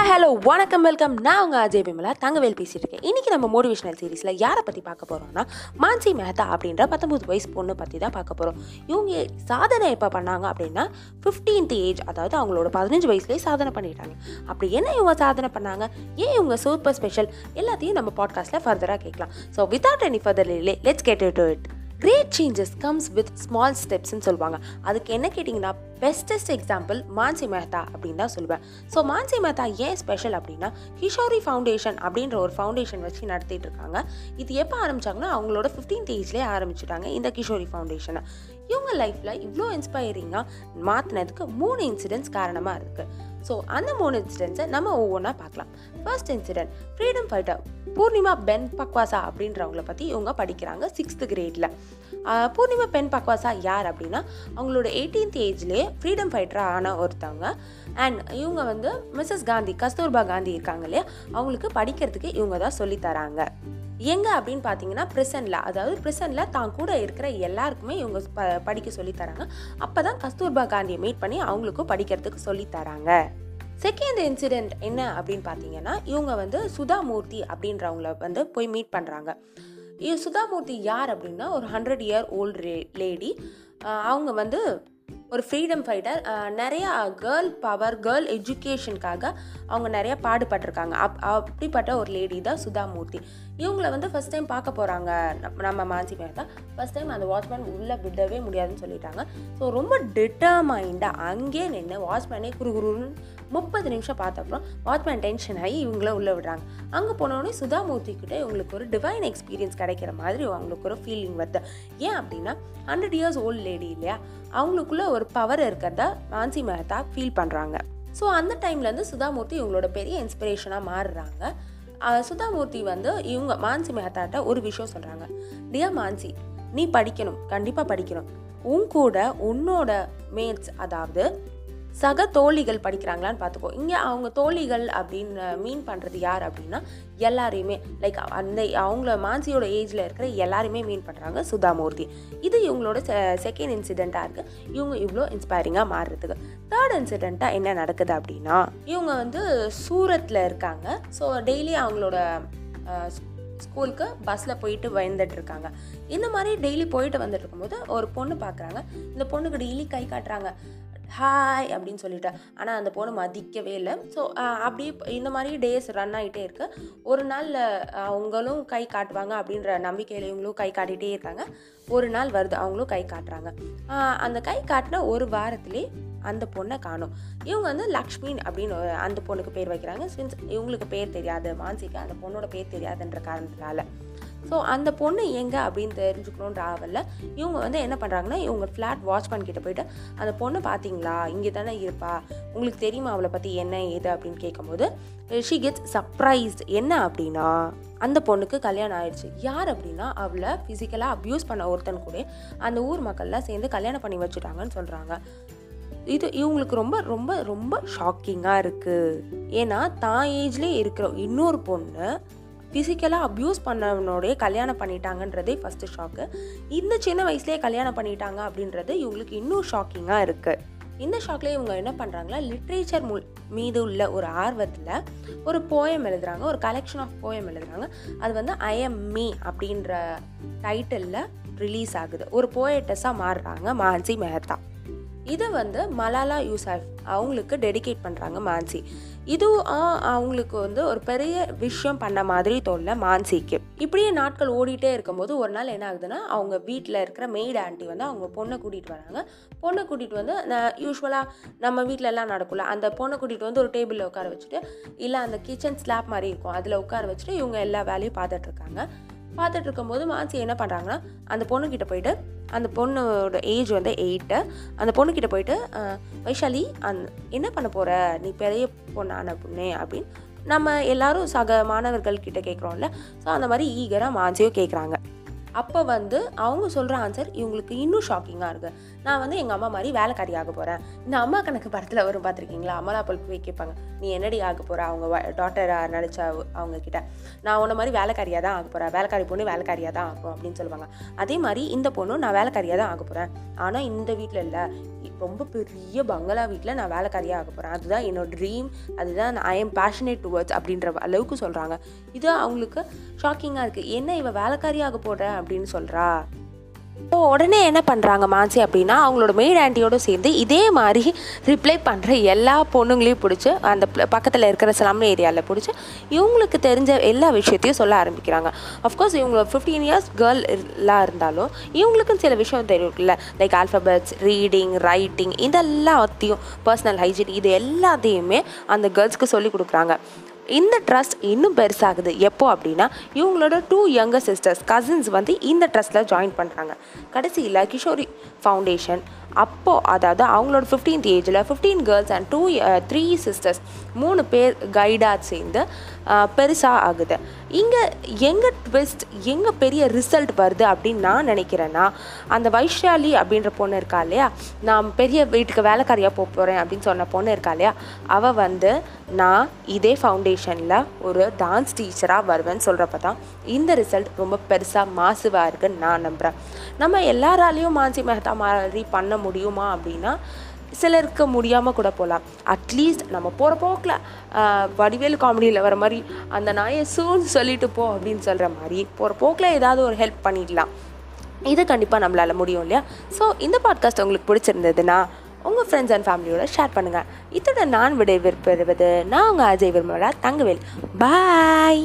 Hi hello வணக்கம் welcome நான் உங்கள் அஜய் பிமலா தங்கவேல் பேசியிருக்கேன் இருக்கேன் இன்றைக்கி நம்ம மோட்டிவேஷனல் சீரிஸில் யாரை பற்றி பார்க்க போகிறோம்னா மான்சி மெஹதா அப்படின்ற பத்தொம்பது வயசு பொண்ணு பற்றி தான் பார்க்க போகிறோம் இவங்க சாதனை எப்போ பண்ணாங்க அப்படின்னா ஃபிஃப்டீன்த் ஏஜ் அதாவது அவங்களோட பதினஞ்சு வயசுலேயே சாதனை பண்ணிட்டாங்க. அப்படி என்ன இவங்க சாதனை பண்ணாங்க? ஏன் இவங்க சூப்பர் ஸ்பெஷல் எல்லாத்தையும் நம்ம பாட்காஸ்ட்டில் ஃபர்தராக கேட்கலாம். So without any further delay let's get to it changes comes with small ஸ்டெப்ஸ்னு சொல்லுவாங்க. அதுக்கு என்ன கேட்டிங்கன்னா பெஸ்டஸ்ட் எக்ஸாம்பிள் மான்சி மெஹ்தா அப்படின்னு தான் சொல்லுவேன். ஸோ மான்சி மெஹ்தா ஏன் ஸ்பெஷல் அப்படின்னா கிஷோரி ஃபவுண்டேஷன் அப்படின்ற ஒரு ஃபவுண்டேஷன் வச்சு நடத்திட்டு இருக்காங்க. இது எப்போ ஆரம்பிச்சாங்கன்னா அவங்களோட ஃபிஃப்டீன்த் ஏஜ்லேயே ஆரம்பிச்சிட்டாங்க இந்த கிஷோரி ஃபவுண்டேஷனை இவங்க லைஃப்பில் இவ்வளோ இன்ஸ்பைரிங்காக மாற்றினதுக்கு மூணு இன்சிடென்ட்ஸ் காரணமாக இருக்குது ஸோ அந்த மூணு இன்சிடென்ட்ஸை நம்ம ஒவ்வொன்றா பார்க்கலாம். First incident freedom fighter Poornima ben Pakvasa அப்படின்றவங்கள பற்றி இவங்க படிக்கிறாங்க சிக்ஸ்த்து கிரேடில் பூர்ணிமா பென் பக்வாசா யார் அப்படின்னா அவங்களோட எயிட்டீன்த் ஏஜ்லேயே ஃப்ரீடம் ஃபைட்டராக ஆன ஒருத்தவங்க. அண்ட் இவங்க வந்து மிஸ்ஸஸ் காந்தி கஸ்தூர்பா காந்தி இருக்காங்க இல்லையா? அவங்களுக்கு படிக்கிறதுக்கு இவங்க தான் சொல்லித்தராங்க எங்கே அப்படின்னு பார்த்தீங்கன்னா ப்ரிசனில் அதாவது ப்ரிசனில் தான் கூட இருக்கிற எல்லாருக்குமே இவங்க ப படிக்க சொல்லித்தராங்க அப்போ தான் கஸ்தூர்பா காந்தியை மீட் பண்ணி அவங்களுக்கும் படிக்கிறதுக்கு சொல்லித்தராங்க செகண்ட் இன்சிடெண்ட் என்ன அப்படின்னு பார்த்தீங்கன்னா இவங்க வந்து சுதாமூர்த்தி அப்படின்றவங்கள வந்து போய் மீட் பண்ணுறாங்க சுதாமூர்த்தி யார் அப்படின்னா ஒரு ஹண்ட்ரட் இயர் ஓல்டு லேடி அவங்க வந்து ஒரு ஃப்ரீடம் ஃபைட்டர் நிறையா கேர்ள் பவர் கேர்ள் எஜுகேஷனுக்காக அவங்க நிறையா பாடுபட்டிருக்காங்க. அப் அப்படிப்பட்ட ஒரு லேடி தான் சுதாமூர்த்தி. இவங்கள வந்து ஃபஸ்ட் டைம் பார்க்க போகிறாங்க நம்ம மாஞ்சி மேத்தா ஃபஸ்ட் டைம் அந்த வாட்ச்மேன் உள்ளே விடவே முடியாதுன்னு சொல்லிட்டாங்க. ஸோ ரொம்ப டிட்டர்மைண்டாக அங்கேயே நின்று வாட்ச்மேனே குறுகுருன்னு முப்பது நிமிஷம் பார்த்த அப்புறம் வாட்ச்மேன் டென்ஷன் ஆகி இவங்கள உள்ளே விடுறாங்க. அங்கே போனோடனே சுதாமூர்த்திக்கிட்ட இவங்களுக்கு ஒரு டிவைன் எக்ஸ்பீரியன்ஸ் கிடைக்கிற மாதிரி அவங்களுக்கு ஒரு ஃபீலிங் வருது. ஏன் அப்படின்னா ஹண்ட்ரட் இயர்ஸ் ஓல்டு லேடி இல்லையா? அவங்களுக்குள்ளே ஒரு பவர் இருக்கிறத மான்சி மேத்தா ஃபீல் பண்ணுறாங்க ஸோ அந்த டைம்லேருந்து சுதாமூர்த்தி இவங்களோட பெரிய இன்ஸ்பிரேஷனாக மாறுறாங்க. சுதாமூர்த்தி வந்து இவங்க மான்சி மெஹதாட்ட ஒரு விஷயம் சொல்கிறாங்க டியா மான்சி நீ படிக்கணும் கண்டிப்பாக படிக்கணும். உன் கூட உன்னோட மேட்ஸ் அதாவது சக தோழிகள் படிக்கிறாங்களான்னு பார்த்துக்கோ. இங்கே அவங்க தோழிகள் அப்படின்னு மீன் பண்ணுறது யார் அப்படின்னா எல்லாரையுமே லைக் அந்த அவங்கள மான்சியோட ஏஜில் இருக்கிற எல்லாருமே மீன் பண்ணுறாங்க சுதாமூர்த்தி. இது இவங்களோட செகண்ட் இன்சிடெண்ட்டாக இருக்குது இவங்க இவ்வளோ இன்ஸ்பைரிங்காக மாறுறதுக்கு. தேர்ட் இன்சிடெண்ட்டாக என்ன நடக்குது அப்படின்னா இவங்க வந்து சூரத்தில் இருக்காங்க. ஸோ டெய்லி அவங்களோட ஸ்கூலுக்கு பஸ்ஸில் போயிட்டு வந்துட்டு இருக்காங்க. இந்த மாதிரி டெய்லி போயிட்டு வந்துட்டு இருக்கும்போது ஒரு பொண்ணு பார்க்குறாங்க இந்த பொண்ணுக்கு டெய்லி கை காட்டுறாங்க. ஹாய் அப்படின்னு சொல்லிட்டேன். ஆனால் அந்த பொண்ணு மதிக்கவே இல்லை. ஸோ அப்படியே இந்த மாதிரி டேஸ் ரன் ஆகிட்டே இருக்கு. ஒரு நாள் அவங்களும் கை காட்டுவாங்க அப்படின்ற நம்பிக்கையில் இவங்களும் கை காட்டிகிட்டே இருக்காங்க. ஒரு நாள் வருது அவங்களும் கை காட்டுறாங்க. அந்த கை காட்டின ஒரு வாரத்திலே அந்த பொண்ணை காணும். இவங்க வந்து லக்ஷ்மின் அப்படின்னு அந்த பொண்ணுக்கு பேர் வைக்கிறாங்க. சின்ஸ் இவங்களுக்கு பேர் தெரியாது மான்சிக்கு அந்த பொண்ணோட பேர் தெரியாதுன்ற காரணத்தினால. ஸோ அந்த பொண்ணு எங்கே அப்படின்னு தெரிஞ்சுக்கணுன்ற ஆவலில் இவங்க வந்து என்ன பண்ணுறாங்கன்னா இவங்க ஃப்ளாட் வாட்ச்மேன் கிட்ட போயிட்டு அந்த பொண்ணு பார்த்தீங்களா இங்கே தானே இருப்பா. உங்களுக்கு தெரியுமா? அவளை பற்றி என்ன ஏது? அப்படின்னு கேட்கும்போது ஷி கெட்ஸ் சர்ப்ரைஸ்ட் என்ன அப்படின்னா அந்த பொண்ணுக்கு கல்யாணம் ஆயிடுச்சு. யார் அப்படின்னா அவளை ஃபிசிக்கலாக அப்யூஸ் பண்ண ஒருத்தன் கூட அந்த ஊர் மக்கள்லாம் சேர்ந்து கல்யாணம் பண்ணி வச்சுட்டாங்கன்னு சொல்கிறாங்க இது இவங்களுக்கு ரொம்ப ரொம்ப ரொம்ப ஷாக்கிங்காக இருக்குது ஏன்னா தான் ஏஜ்லேயே இருக்கிற இன்னொரு பொண்ணு ஃபிசிக்கலாக அப்யூஸ் பண்ணவனோடைய கல்யாணம் பண்ணிட்டாங்கன்றதே ஃபஸ்ட்டு ஷாக்கு இந்த சின்ன வயசுலேயே கல்யாணம் பண்ணிட்டாங்க அப்படின்றது இவங்களுக்கு இன்னும் ஷாக்கிங்காக இருக்குது இந்த ஷாக்லேயே இவங்க என்ன பண்ணுறாங்களா லிட்ரேச்சர் மு மீது உள்ள ஒரு ஆர்வத்தில் ஒரு போயம் எழுதுகிறாங்க ஒரு கலெக்ஷன் ஆஃப் போயம் எழுதுகிறாங்க அது வந்து ஐ எம் மீ அப்படின்ற டைட்டிலில் ரிலீஸ் ஆகுது. ஒரு போயட்டஸாக மாறுறாங்க மான்சி மெஹத்தா இதை வந்து மலாலா யூசஃப் அவங்களுக்கு டெடிகேட் பண்ணுறாங்க மான்சி இதுவும் அவங்களுக்கு வந்து ஒரு பெரிய விஷயம் பண்ண மாதிரி தோணல மான்சிக்கு. இப்படியே நாட்கள் ஓடிட்டே இருக்கும்போது ஒரு நாள் என்ன ஆகுதுன்னா அவங்க வீட்டில் இருக்கிற மெய்டு ஆண்டி வந்து அவங்க பொண்ணை கூட்டிகிட்டு வராங்க. பொண்ணை கூட்டிகிட்டு வந்து யூஸ்வலாக நம்ம வீட்டில எல்லாம் அந்த பொண்ணை கூட்டிகிட்டு வந்து ஒரு டேபிளில் உட்கார வச்சுட்டு இல்லை அந்த கிச்சன் ஸ்லாப் மாதிரி இருக்கும் அதில் உட்கார வச்சுட்டு இவங்க எல்லா வேலையும் பார்த்துட்ருக்காங்க பார்த்துட்டு இருக்கும்போது மான்சி என்ன பண்ணுறாங்கன்னா அந்த பொண்ணுக்கிட்ட போயிட்டு அந்த பொண்ணோட ஏஜ் வந்து எயிட்டு அந்த பொண்ணுக்கிட்ட போயிட்டு வைஷாலி அந் என்ன பண்ண போகிற நீ பெரிய பொண்ணான பொண்ணு அப்படின்னு நம்ம எல்லாரும் சக மாணவர்கள் கிட்ட கேட்குறோம்ல ஸோ அந்த மாதிரி ஈகராக மாஞ்சியோ கேட்குறாங்க அப்போ வந்து அவங்க சொல்கிற ஆன்சர் இவங்களுக்கு இன்னும் ஷாக்கிங்காக இருக்குது நான் வந்து எங்கள் அம்மா மாதிரி வேலைக்காரி ஆக போகிறேன் இந்த அம்மா கணக்கு படத்தில் வரும் பார்த்துருக்கீங்களா? அமலா பல்க்கு போய் கேட்பாங்க நீ என்னடி ஆக போகிற அவங்க டாட்டராக நடிச்ச அவங்க கிட்ட? நான் உன்ன மாதிரி வேலைக்காரியாக தான் ஆக போகிறேன் வேலைக்காரி பொண்ணு வேலைக்காரியாக தான் ஆகும் அப்படின்னு சொல்லுவாங்க. அதே மாதிரி இந்த பொண்ணும் நான் வேலைக்காரியாக தான் ஆக போகிறேன் ஆனால் இந்த வீட்டில் இல்லை. ரொம்ப பெரிய பங்களா வீட்டில் நான் வேலைக்காரியாக ஆக போகிறேன் அதுதான் என்னோட ட்ரீம் அதுதான் ஐ எம் பேஷனேட் டுவர்ட்ஸ் அப்படின்ற அளவுக்கு சொல்கிறாங்க இது அவங்களுக்கு ஷாக்கிங்காக இருக்குது என்ன இவள் வேலைக்காரியாக போடுறேன் அப்படின்னு சொல்கிறா ஸோ உடனே என்ன பண்ணுறாங்க மான்சி அப்படின்னா அவங்களோட மெய்ட் ஆண்டியோடு சேர்ந்து இதே மாதிரி ரிப்ளை பண்ணுற எல்லா பொண்ணுங்களையும் பிடிச்சி அந்த பக்கத்தில் இருக்கிற ஸ்லம் ஏரியாவில் பிடிச்சி இவங்களுக்கு தெரிஞ்ச எல்லா விஷயத்தையும் சொல்ல ஆரம்பிக்கிறாங்க. அஃப்கோர்ஸ் இவங்க ஃபிஃப்டீன் இயர்ஸ் கேர்ள் எல்லாம் இருந்தாலும் இவங்களுக்கும் சில விஷயம் தெரியும்ல. லைக் ஆல்ஃபபெட்ஸ் ரீடிங் ரைட்டிங் இதெல்லாத்தையும் பர்சனல் ஹைஜீன் இது எல்லாத்தையுமே அந்த கேர்ள்ஸ்க்கு சொல்லி கொடுக்குறாங்க. இந்த ட்ரஸ்ட் இன்னும் பெருசாகுது. எப்போ அப்படின்னா இவங்களோட டூ யங்கர் சிஸ்டர்ஸ் கசின்ஸ் வந்து இந்த ட்ரஸ்ட்டில் ஜாயின் பண்ணுறாங்க கடைசியில் கிஷோரி ஃபவுண்டேஷன் அப்போது அதாவது அவங்களோட ஃபிஃப்டீன்த் ஏஜில் fifteen girls and two three sisters மூணு பேர் கைடாக சேர்ந்து பெருசாக ஆகுது. இங்கே எங்கே ட்விஸ்ட் எங்கே பெரிய ரிசல்ட் வருது அப்படின்னு நான் நினைக்கிறேன்னா அந்த வைஷாலி அப்படின்ற பொண்ணு இருக்கா இல்லையா? நான் பெரிய வீட்டுக்கு வேலைக்காரியாக போக போகிறேன் அப்படின்னு சொன்ன பொண்ணு இருக்கா இல்லையா? அவள் வந்து நான் இதே ஃபவுண்டேஷனில் ஒரு டான்ஸ் டீச்சராக வருவேன்னு சொல்கிறப்ப தான் இந்த ரிசல்ட் ரொம்ப பெருசாக மாசுவாக இருக்குன்னு நான் நம்புகிறேன் நம்ம எல்லாராலையும் மான்சி மெஹ்தா மாதிரி பண்ண முடியுமா அப்படின்னா சிலருக்கு முடியாமல் கூட போகலாம் அட்லீஸ்ட் நம்ம போகிற போக்கில் வடிவேல் காமெடியில் வர மாதிரி அந்த நாயை சூன்னு சொல்லிட்டு போ அப்படின்னு சொல்கிற மாதிரி போகிற போக்கில் ஏதாவது ஒரு ஹெல்ப் பண்ணிடலாம். இது கண்டிப்பாக நம்மளால் முடியும் இல்லையா? ஸோ இந்த பாட்காஸ்ட் உங்களுக்கு பிடிச்சிருந்ததுன்னா உங்கள் ஃப்ரெண்ட்ஸ் அண்ட் ஃபேமிலியோட ஷேர் பண்ணுங்கள் இத்துடன் நான் விடை நான் உங்கள் அஜய் விரும்புகிறா தங்கவேல். பாய்